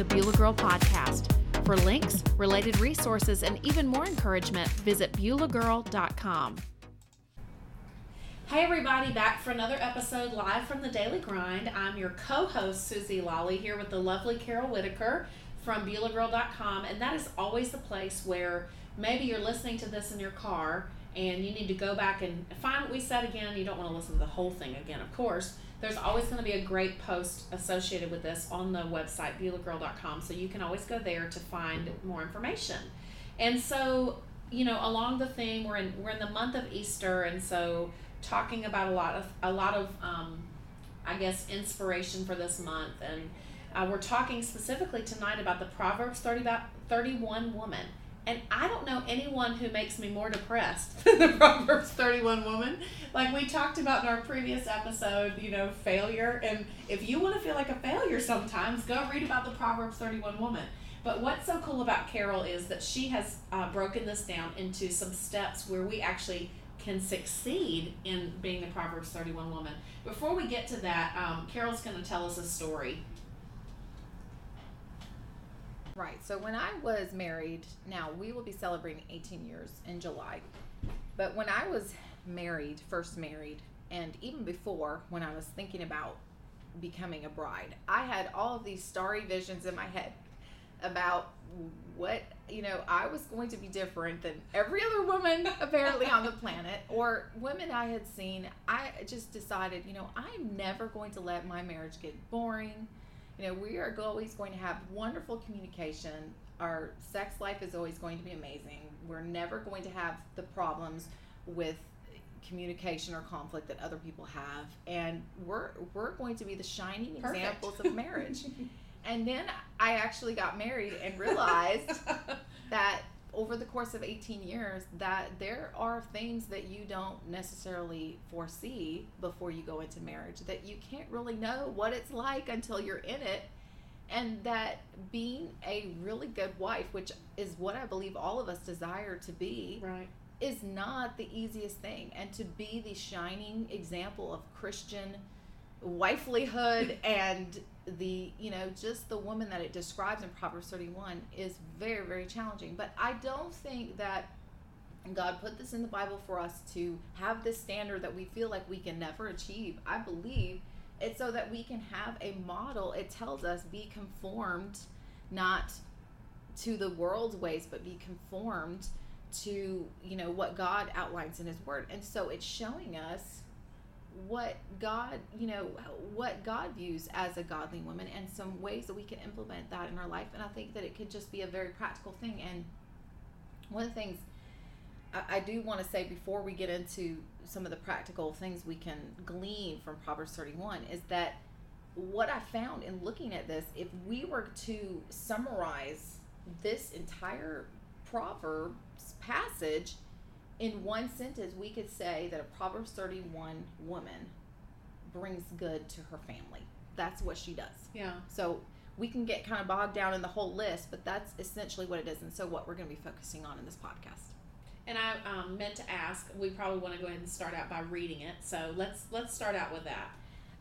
the Beulah Girl Podcast. For links, related resources, and even more encouragement, visit BeulahGirl.com. Hey, everybody, back for another episode live from the Daily Grind. I'm your co host, Suzy Lolley, here with the lovely Carol Whitaker from BeulahGirl.com. And that is always the place where maybe you're listening to this in your car and you need to go back and find what we said again. You don't want to listen to the whole thing again, of course there's always going to be a great post associated with this on the website, BeulahGirl.com. So you can always go there to find more information. And so, you know, along the theme, we're in we're in the month of Easter, and so talking about a lot of a lot of um, I guess inspiration for this month, and uh, we're talking specifically tonight about the Proverbs 30 about 31 woman. And I don't know anyone who makes me more depressed than the Proverbs 31 woman. Like we talked about in our previous episode, you know, failure. And if you want to feel like a failure sometimes, go read about the Proverbs 31 woman. But what's so cool about Carol is that she has uh, broken this down into some steps where we actually can succeed in being the Proverbs 31 woman. Before we get to that, um, Carol's going to tell us a story Right. So when I was married, now we will be celebrating 18 years in July. But when I was married, first married, and even before when I was thinking about becoming a bride, I had all of these starry visions in my head about what, you know, I was going to be different than every other woman apparently on the planet or women I had seen. I just decided, you know, I'm never going to let my marriage get boring you know, we are always going to have wonderful communication. Our sex life is always going to be amazing. We're never going to have the problems with communication or conflict that other people have and we're we're going to be the shining Perfect. examples of marriage and then i actually got married and realized that over the course of 18 years that there are things that you don't necessarily foresee before you go into marriage that you can't really know what it's like until you're in it. And that being a really good wife which is what i believe all of us desire to be right. is not the easiest thing. And to be the shining example of christian wifelyhood and the you know just the woman that it describes in proverbs 31 is very very challenging. But i don't think that god put this in the bible for us to have this standard that we feel like we can never achieve. I believe it's so that we can have a model. It tells us be conformed not to the world's ways but be conformed to you know what god outlines in his word. And so it's showing us what God, you know, what God views as a godly woman and some ways that we can implement that in our life. And I think that it could just be a very practical thing. And one of the things I, I do want to say before we get into some of the practical things we can glean from Proverbs 31 is that what I found in looking at this, if we were to summarize this entire Proverbs passage, in one sentence, we could say that a Proverbs 31 woman brings good to her family. That's what she does. Yeah. So we can get kind of bogged down in the whole list, but that's essentially what it is. And so, what we're going to be focusing on in this podcast. And I um, meant to ask. We probably want to go ahead and start out by reading it. So let's let's start out with that.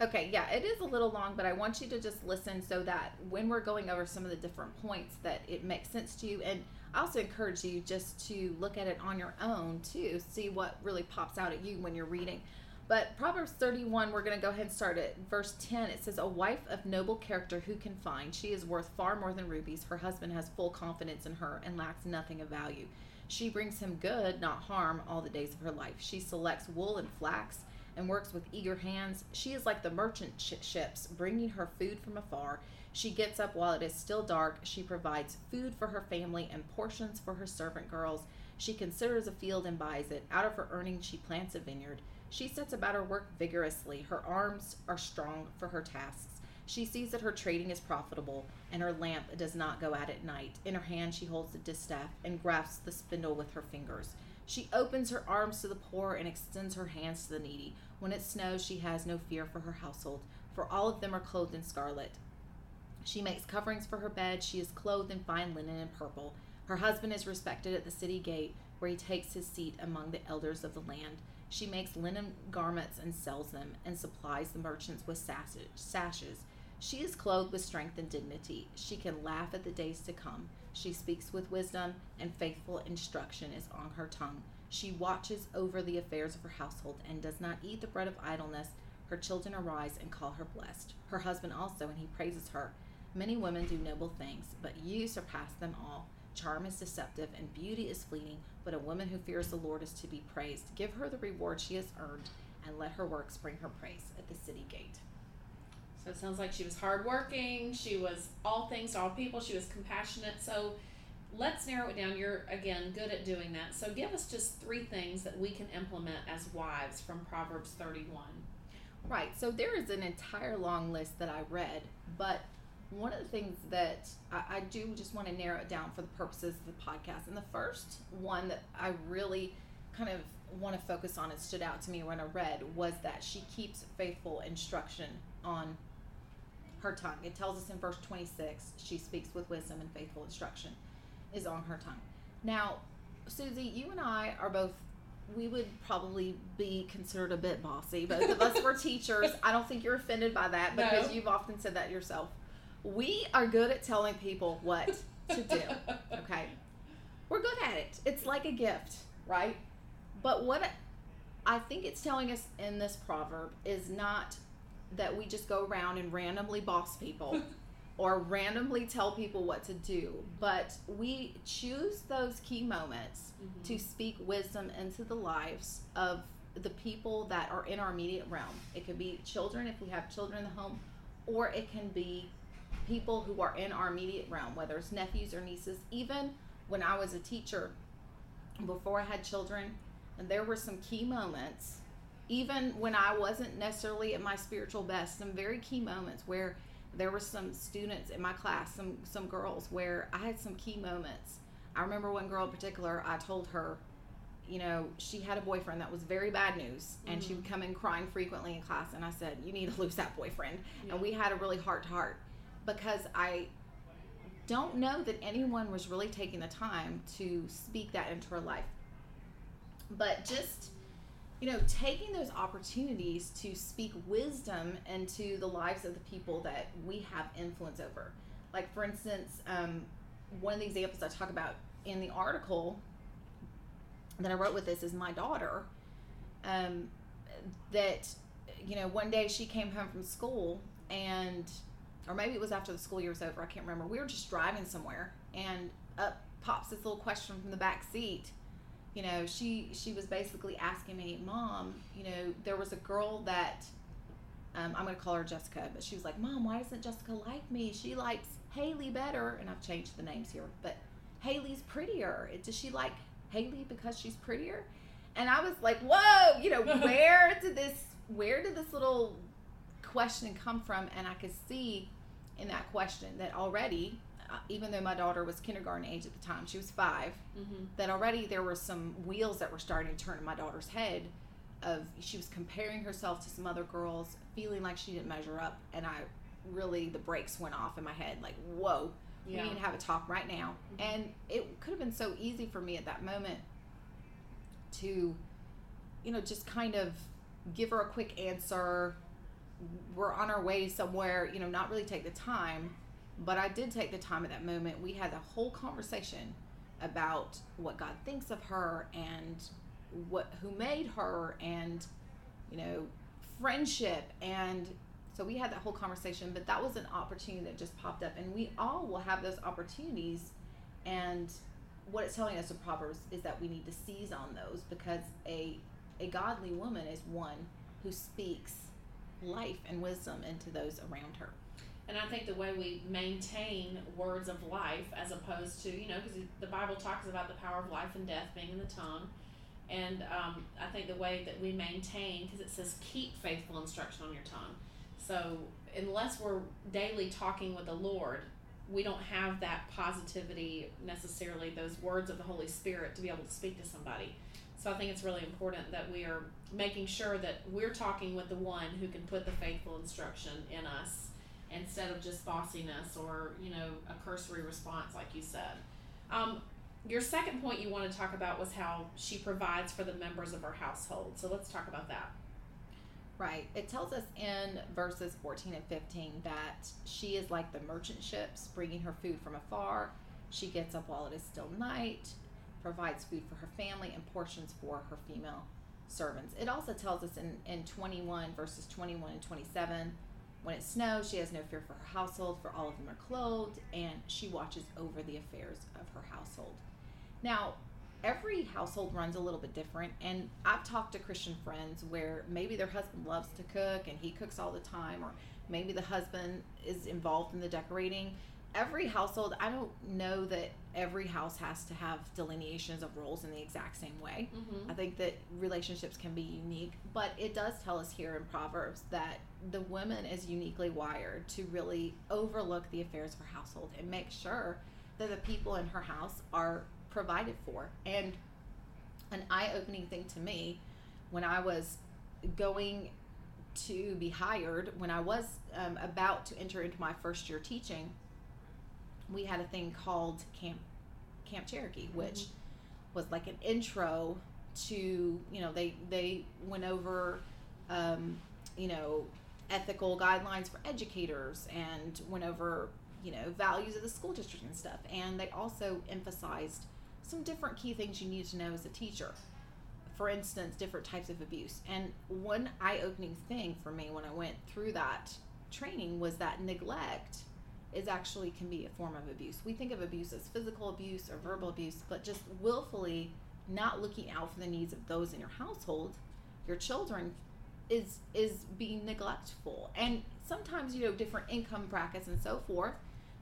Okay, yeah, it is a little long, but I want you to just listen so that when we're going over some of the different points, that it makes sense to you. And I also encourage you just to look at it on your own too, see what really pops out at you when you're reading. But Proverbs 31, we're going to go ahead and start at verse 10. It says, A wife of noble character who can find? She is worth far more than rubies. Her husband has full confidence in her and lacks nothing of value. She brings him good, not harm, all the days of her life. She selects wool and flax and works with eager hands. She is like the merchant ships, bringing her food from afar. She gets up while it is still dark. She provides food for her family and portions for her servant girls. She considers a field and buys it. Out of her earnings, she plants a vineyard. She sets about her work vigorously. Her arms are strong for her tasks. She sees that her trading is profitable, and her lamp does not go out at night. In her hand, she holds the distaff and grasps the spindle with her fingers. She opens her arms to the poor and extends her hands to the needy. When it snows, she has no fear for her household, for all of them are clothed in scarlet. She makes coverings for her bed. She is clothed in fine linen and purple. Her husband is respected at the city gate, where he takes his seat among the elders of the land. She makes linen garments and sells them, and supplies the merchants with sashes. She is clothed with strength and dignity. She can laugh at the days to come. She speaks with wisdom, and faithful instruction is on her tongue. She watches over the affairs of her household and does not eat the bread of idleness. Her children arise and call her blessed. Her husband also, and he praises her. Many women do noble things, but you surpass them all. Charm is deceptive, and beauty is fleeting, but a woman who fears the Lord is to be praised. Give her the reward she has earned, and let her works bring her praise at the city gate. So it sounds like she was hardworking. She was all things to all people. She was compassionate. So let's narrow it down. You're again good at doing that. So give us just three things that we can implement as wives from Proverbs 31. Right. So there is an entire long list that I read, but one of the things that I, I do just want to narrow it down for the purposes of the podcast. And the first one that I really kind of want to focus on and stood out to me when I read was that she keeps faithful instruction on her tongue. It tells us in verse 26 she speaks with wisdom and faithful instruction is on her tongue. Now, Suzy, you and I are both we would probably be considered a bit bossy. Both of us were teachers. I don't think you're offended by that because No. you've often said that yourself. We are good at telling people what to do. Okay. We're good at it. It's like a gift, right? But what I think it's telling us in this proverb is not that we just go around and randomly boss people or randomly tell people what to do, but we choose those key moments Mhm. to speak wisdom into the lives of the people that are in our immediate realm. It could be children if we have children in the home, or it can be people who are in our immediate realm, whether it's nephews or nieces. Even when I was a teacher, before I had children, and there were some key moments, even when I wasn't necessarily at my spiritual best, some very key moments where there were some students in my class, some some girls where I had some key moments. I remember one girl in particular, I told her, you know, she had a boyfriend that was very bad news and she Mhm. would come in crying frequently in class and I said, You need to lose that boyfriend Yeah. and we had a really heart to heart because I don't know that anyone was really taking the time to speak that into her life. But just, you know, taking those opportunities to speak wisdom into the lives of the people that we have influence over. Like, for instance, um, one of the examples I talk about in the article that I wrote with this is my daughter. Um, that, you know, one day she came home from school and or maybe it was after the school year was over. I can't remember. We were just driving somewhere, and up pops this little question from the back seat. You know, she she was basically asking me, "Mom, you know, there was a girl that um, I'm going to call her Jessica, but she was like, "Mom, why doesn't Jessica like me? She likes Haley better." And I've changed the names here, but Haley's prettier. Does she like Haley because she's prettier? And I was like, "Whoa, you know, where did this where did this little question come from?" And I could see in that question that already, uh, even though my daughter was kindergarten age at the time, she was five, Mhm. that already there were some wheels that were starting to turn in my daughter's head of she was comparing herself to some other girls, feeling like she didn't measure up. And I really, the brakes went off in my head like, whoa, Yeah. we need to have a talk right now. Mhm. And it could have been so easy for me at that moment to, you know, just kind of give her a quick answer. We're on our way somewhere, you know, not really take the time. But I did take the time at that moment. We had a whole conversation about what God thinks of her and what who made her and you know friendship and so we had that whole conversation but that was an opportunity that just popped up and we all will have those opportunities and what it's telling us in proverbs is that we need to seize on those because a a godly woman is one who speaks life and wisdom into those around her And I think the way we maintain words of life, as opposed to, you know, because the Bible talks about the power of life and death being in the tongue. And um, I think the way that we maintain, because it says keep faithful instruction on your tongue. So unless we're daily talking with the Lord, we don't have that positivity necessarily, those words of the Holy Spirit to be able to speak to somebody. So I think it's really important that we are making sure that we're talking with the one who can put the faithful instruction in us instead of just bossiness or you know a cursory response like you said um, your second point you want to talk about was how she provides for the members of her household so let's talk about that Right. It tells us in verses 14 and 15 that she is like the merchant ships, bringing her food from afar. She gets up while it is still night, provides food for her family, and portions for her female servants. It also tells us in, in 21, verses 21 and 27, when it snows, she has no fear for her household, for all of them are clothed, and she watches over the affairs of her household. Now, every household runs a little bit different and i've talked to christian friends where maybe their husband loves to cook and he cooks all the time or maybe the husband is involved in the decorating every household i don't know that every house has to have delineations of roles in the exact same way Mm-hmm. i think that relationships can be unique but it does tell us here in proverbs that the woman is uniquely wired to really overlook the affairs of her household and make sure that the people in her house are provided for. And an eye opening thing to me when I was going to be hired, when I was um, about to enter into my first year teaching, we had a thing called Camp Camp Cherokee, which was like an intro to you know they they went over um, you know ethical guidelines for educators and went over you know values of the school district and stuff. And they also emphasized some different key things you need to know as a teacher. For instance different types of abuse. And one eye-opening thing for me when i went through that training was that neglect is actually can be a form of abuse. We think of abuse as physical abuse or verbal mm-hmm. abuse but just willfully not looking out for the needs of those in your household your children is is being neglectful. And sometimes you know different income brackets and so forth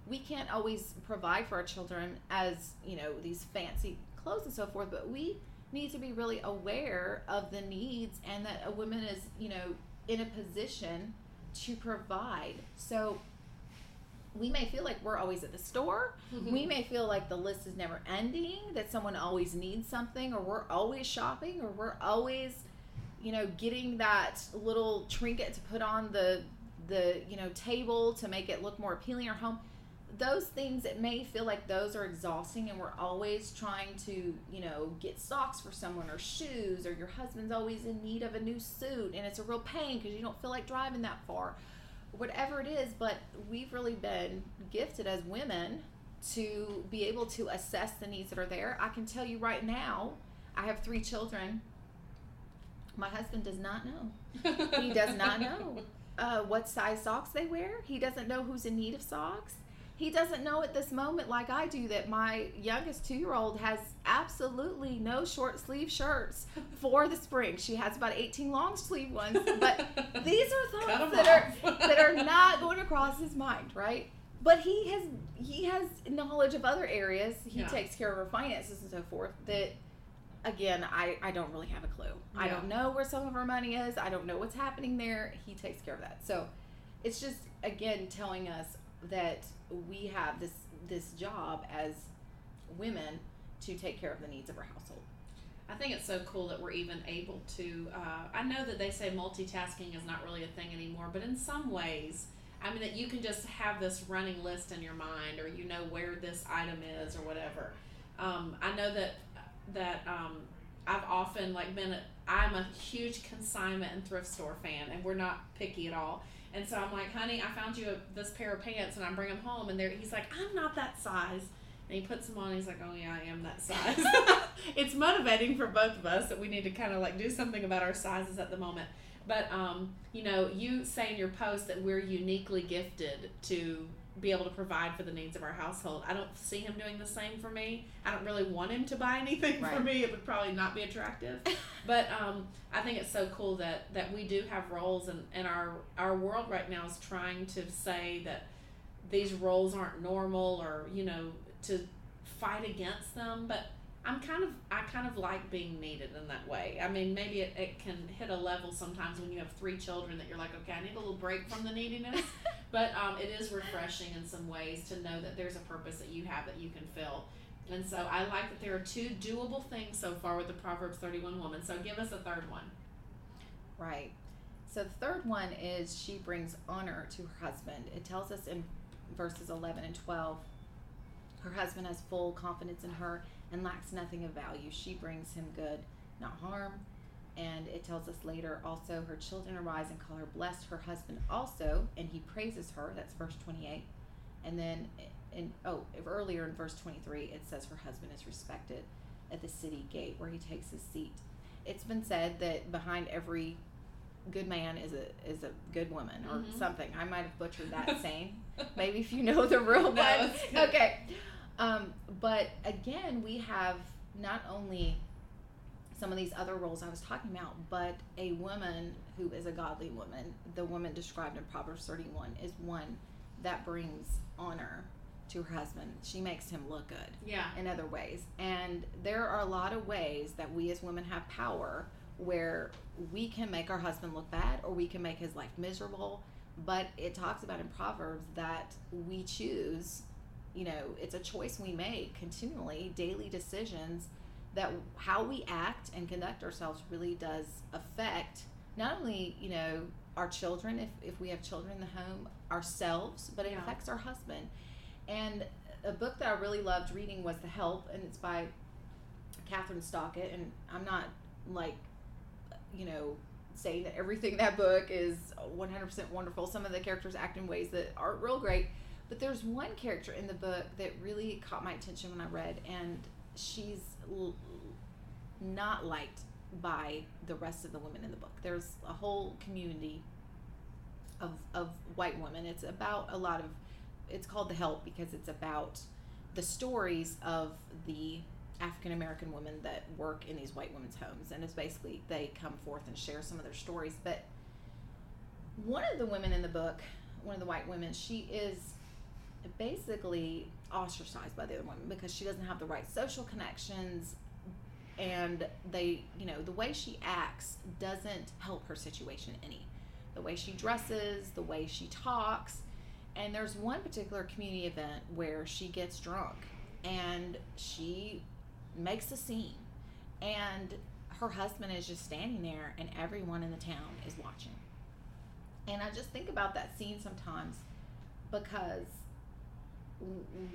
we can't always provide for our children as you know these fancy clothes and so forth but we need to be really aware of the needs and that a woman is you know in a position to provide. So we may feel like we're always at the store. Mm-hmm. we may feel like the list is never ending that someone always needs something or we're always shopping or we're always you know getting that little trinket to put on the the you know table to make it look more appealing in our home. Those things it may feel like those are exhausting and we're always trying to you know get socks for someone or shoes or your husband's always in need of a new suit and it's a real pain because you don't feel like driving that far whatever it is but we've really been gifted as women to be able to assess the needs that are there i can tell you right now i have three children my husband does not know he does not know uh, what size socks they wear. He doesn't know who's in need of socks. He doesn't know at this moment, like I do, that my youngest two year old has absolutely no short sleeve shirts for the spring. She has about 18 long sleeve ones, but these are thoughts that are that are not going across his mind, right? But he has he has knowledge of other areas. He Yeah. takes care of our finances and so forth. That again, I I don't really have a clue. I don't know where some of our money is. I don't know what's happening there. He takes care of that. So it's just again telling us that we have this this job as women to take care of the needs of our household. I think it's so cool that we're even able to. Uh, I know that they say multitasking is not really a thing anymore, but in some ways, I mean that you can just have this running list in your mind, or you know where this item is, or whatever. Um, I know that that um, I've often like been. I'm a huge consignment and thrift store fan, and we're not picky at all. And so I'm like, honey, I found you a, this pair of pants, and I bring them home, and they're, he's like, I'm not that size. And he puts them on. And he's like, "Oh yeah, I am that size." it's motivating for both of us that we need to kind of like do something about our sizes at the moment. But um, you know, you say in your post that we're uniquely gifted to be able to provide for the needs of our household. I don't see him doing the same for me. I don't really want him to buy anything for me. It would probably not be attractive. But um, I think it's so cool that that we do have roles, and, and our our world right now is trying to say that these roles aren't normal, or you know, to fight against them. But I'm kind of I kind of like being needed in that way. I mean, maybe it, it can hit a level sometimes when you have three children that you're like, okay, I need a little break from the neediness. but um, it is refreshing in some ways to know that there's a purpose that you have that you can fill. And so I like that there are two doable things so far with the Proverbs 31 woman. So give us a third one. Right. So the third one is she brings honor to her husband. It tells us in verses 11 and 12 her husband has full confidence in her and lacks nothing of value. She brings him good, not harm. and it tells us later also her children arise and call her blessed, her husband also, and he praises her. That's verse 28. And then, in, oh, earlier in verse 23, it says her husband is respected at the city gate where he takes his seat. It's been said that behind every good man is a is a good woman or Mhm. something. I might have butchered that saying. Maybe if you know the real No, one. Okay. Um, but again, we have not only some of these other roles I was talking about, but a woman who is a godly woman. The woman described in Proverbs 31 is one that brings honor to her husband. She makes him look good Yeah. in other ways. And there are a lot of ways that we as women have power where we can make our husband look bad or we can make his life miserable. But it talks about in Proverbs that we choose, you know, it's a choice we make continually, daily decisions that how we act and conduct ourselves really does affect not only, you know, our children, if, if we have children in the home, ourselves, but it Yeah. affects our husband. And a book that I really loved reading was The Help, and it's by Kathryn Stockett. And I'm not like, you know, saying that everything in that book is 100% wonderful. Some of the characters act in ways that aren't real great. But there's one character in the book that really caught my attention when I read, and she's l- not liked by the rest of the women in the book. There's a whole community of, of white women. It's about a lot of it's called the help because it's about the stories of the African American women that work in these white women's homes, and it's basically they come forth and share some of their stories. But one of the women in the book, one of the white women, she is basically ostracized by the other women because she doesn't have the right social connections and they you know the way she acts doesn't help her situation any. The way she dresses the way she talks and there's one particular community event where she gets drunk and she makes a scene and her husband is just standing there and everyone in the town is watching. And i just think about that scene sometimes because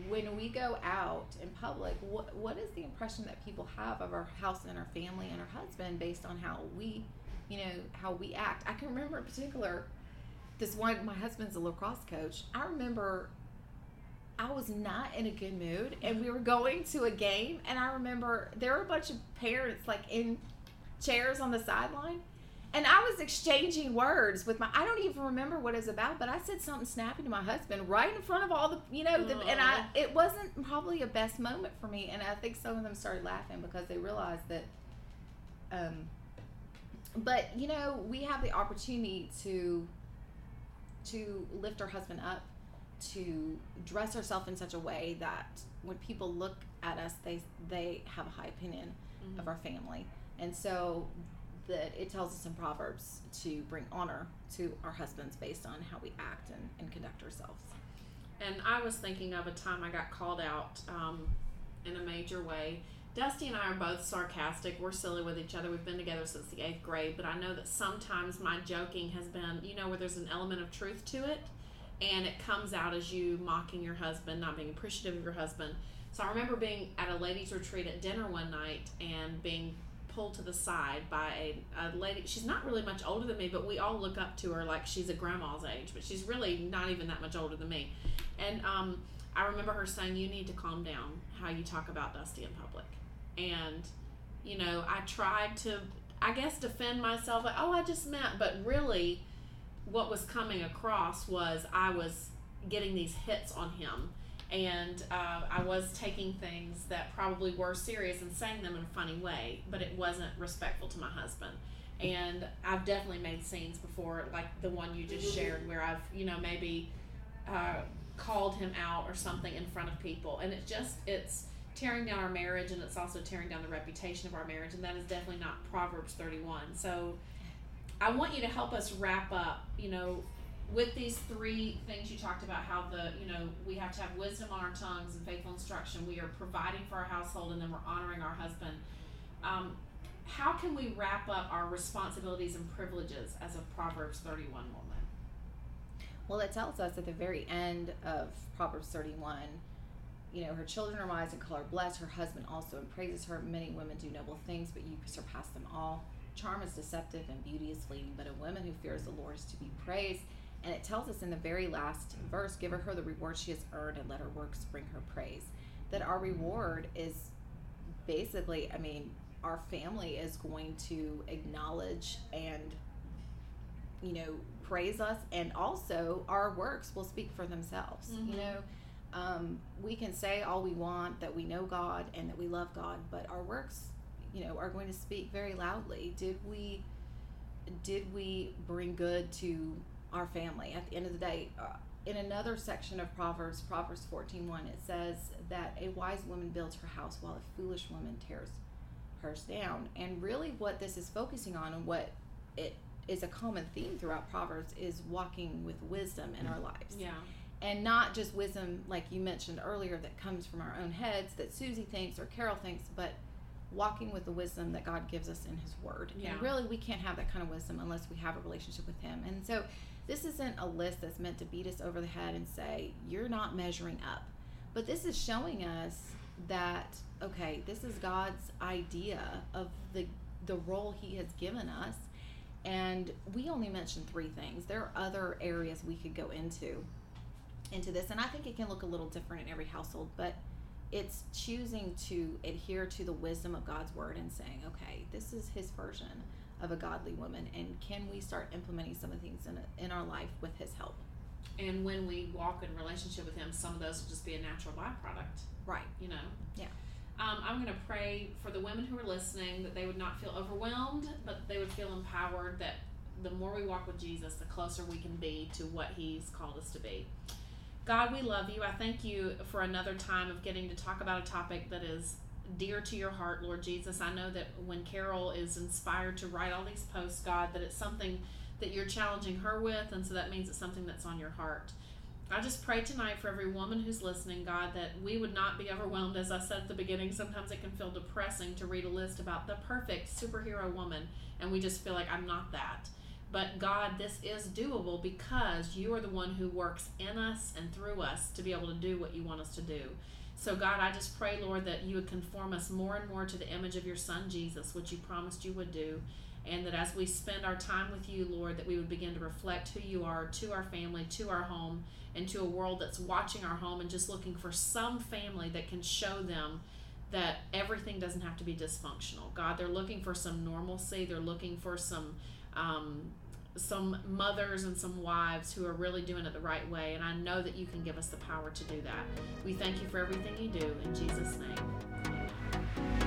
when we go out in public what what is the impression that people have of our house and our family and our husband based on how we you know how we act? I can remember in particular this one my husband's a lacrosse coach. I remember i was not in a good mood and we were going to a game and i remember there were a bunch of parents like in chairs on the sideline and I was exchanging words with my I don't even remember what it was about, but I said something snappy to my husband right in front of all the you know, the, and I, it wasn't probably a best moment for me and I think some of them started laughing because they realized that um but you know, we have the opportunity to to lift our husband up, to dress ourselves in such a way that when people look at us they they have a high opinion Mhm. of our family. And so that it tells us in Proverbs to bring honor to our husbands based on how we act and, and conduct ourselves. And I was thinking of a time I got called out um, in a major way. Dusty and I are both sarcastic. We're silly with each other. We've been together since the eighth grade, but I know that sometimes my joking has been, you know, where there's an element of truth to it, and it comes out as you mocking your husband, not being appreciative of your husband. So I remember being at a ladies' retreat at dinner one night and being pulled to the side by a, a lady. She's not really much older than me, but we all look up to her like she's a grandma's age, but she's really not even that much older than me. And um, I remember her saying, "You need to calm down how you talk about Dusty in public." And you know, I tried to, I guess, defend myself. Like, oh, I just meant, but really, what was coming across was I was getting these hits on him, and uh, I was taking things that probably were serious and saying them in a funny way, but it wasn't respectful to my husband. And I've definitely made scenes before, like the one you just shared, where I've, you know, maybe uh, called him out or something in front of people, and it just it's tearing down our marriage, and it's also tearing down the reputation of our marriage, and that is definitely not Proverbs thirty one. So I want you to help us wrap up, you know, with these three things you talked about how the you know we have to have wisdom on our tongues and faithful instruction we are providing for our household and then we're honoring our husband um, how can we wrap up our responsibilities and privileges as a proverbs 31 woman Well, it tells us at the very end of Proverbs 31, you know, her children are wise and call her blessed, her husband also and praises her. Many women do noble things, but you surpass them all. charm is deceptive and beauty is fleeting, but a woman who fears the Lord is to be praised. And it tells us in the very last verse, give her the reward she has earned and let her works bring her praise. That our reward is basically, I mean, our family is going to acknowledge and, you know, praise us, and also our works will speak for themselves. Mhm. You know, um, we can say all we want that we know God and that we love God, but our works, you know, are going to speak very loudly. Did we, did we bring good to our family? At the end of the day, uh, in another section of Proverbs, Proverbs fourteen one, it says that a wise woman builds her house while a foolish woman tears hers down. And really, what this is focusing on, and what it is a common theme throughout Proverbs, is walking with wisdom in our lives Yeah. and not just wisdom like you mentioned earlier that comes from our own heads that Suzy thinks or Carol thinks, but walking with the wisdom that God gives us in His Word. Yeah. And really, we can't have that kind of wisdom unless we have a relationship with Him. And so, this isn't a list that's meant to beat us over the head and say you're not measuring up, but this is showing us that okay, this is God's idea of the the role He has given us. And we only mentioned three things. There are other areas we could go into into this and i think it can look a little different in every household but it's choosing to adhere to the wisdom of god's word and saying okay this is his version of a godly woman and can we start implementing some of the things in, in our life with his help And when we walk in relationship with Him, some of those will just be a natural byproduct. right You know. Yeah. Um, I'm going to pray for the women who are listening that they would not feel overwhelmed, but they would feel empowered. That the more we walk with Jesus, the closer we can be to what He's called us to be. God, we love you. I thank you for another time of getting to talk about a topic that is dear to your heart, Lord Jesus. I know that when Carol is inspired to write all these posts, God, that it's something that you're challenging her with, and so that means it's something that's on your heart. I just pray tonight for every woman who's listening, God, that we would not be overwhelmed. As I said at the beginning, sometimes it can feel depressing to read a list about the perfect superhero woman, and we just feel like I'm not that. But God, this is doable because you are the one who works in us and through us to be able to do what you want us to do. So, God, I just pray, Lord, that you would conform us more and more to the image of your Son, Jesus, which you promised you would do. And that as we spend our time with you, Lord, that we would begin to reflect who you are to our family, to our home, and to a world that's watching our home and just looking for some family that can show them that everything doesn't have to be dysfunctional. God, they're looking for some normalcy. They're looking for some um, some mothers and some wives who are really doing it the right way. And I know that you can give us the power to do that. We thank you for everything you do in Jesus' name.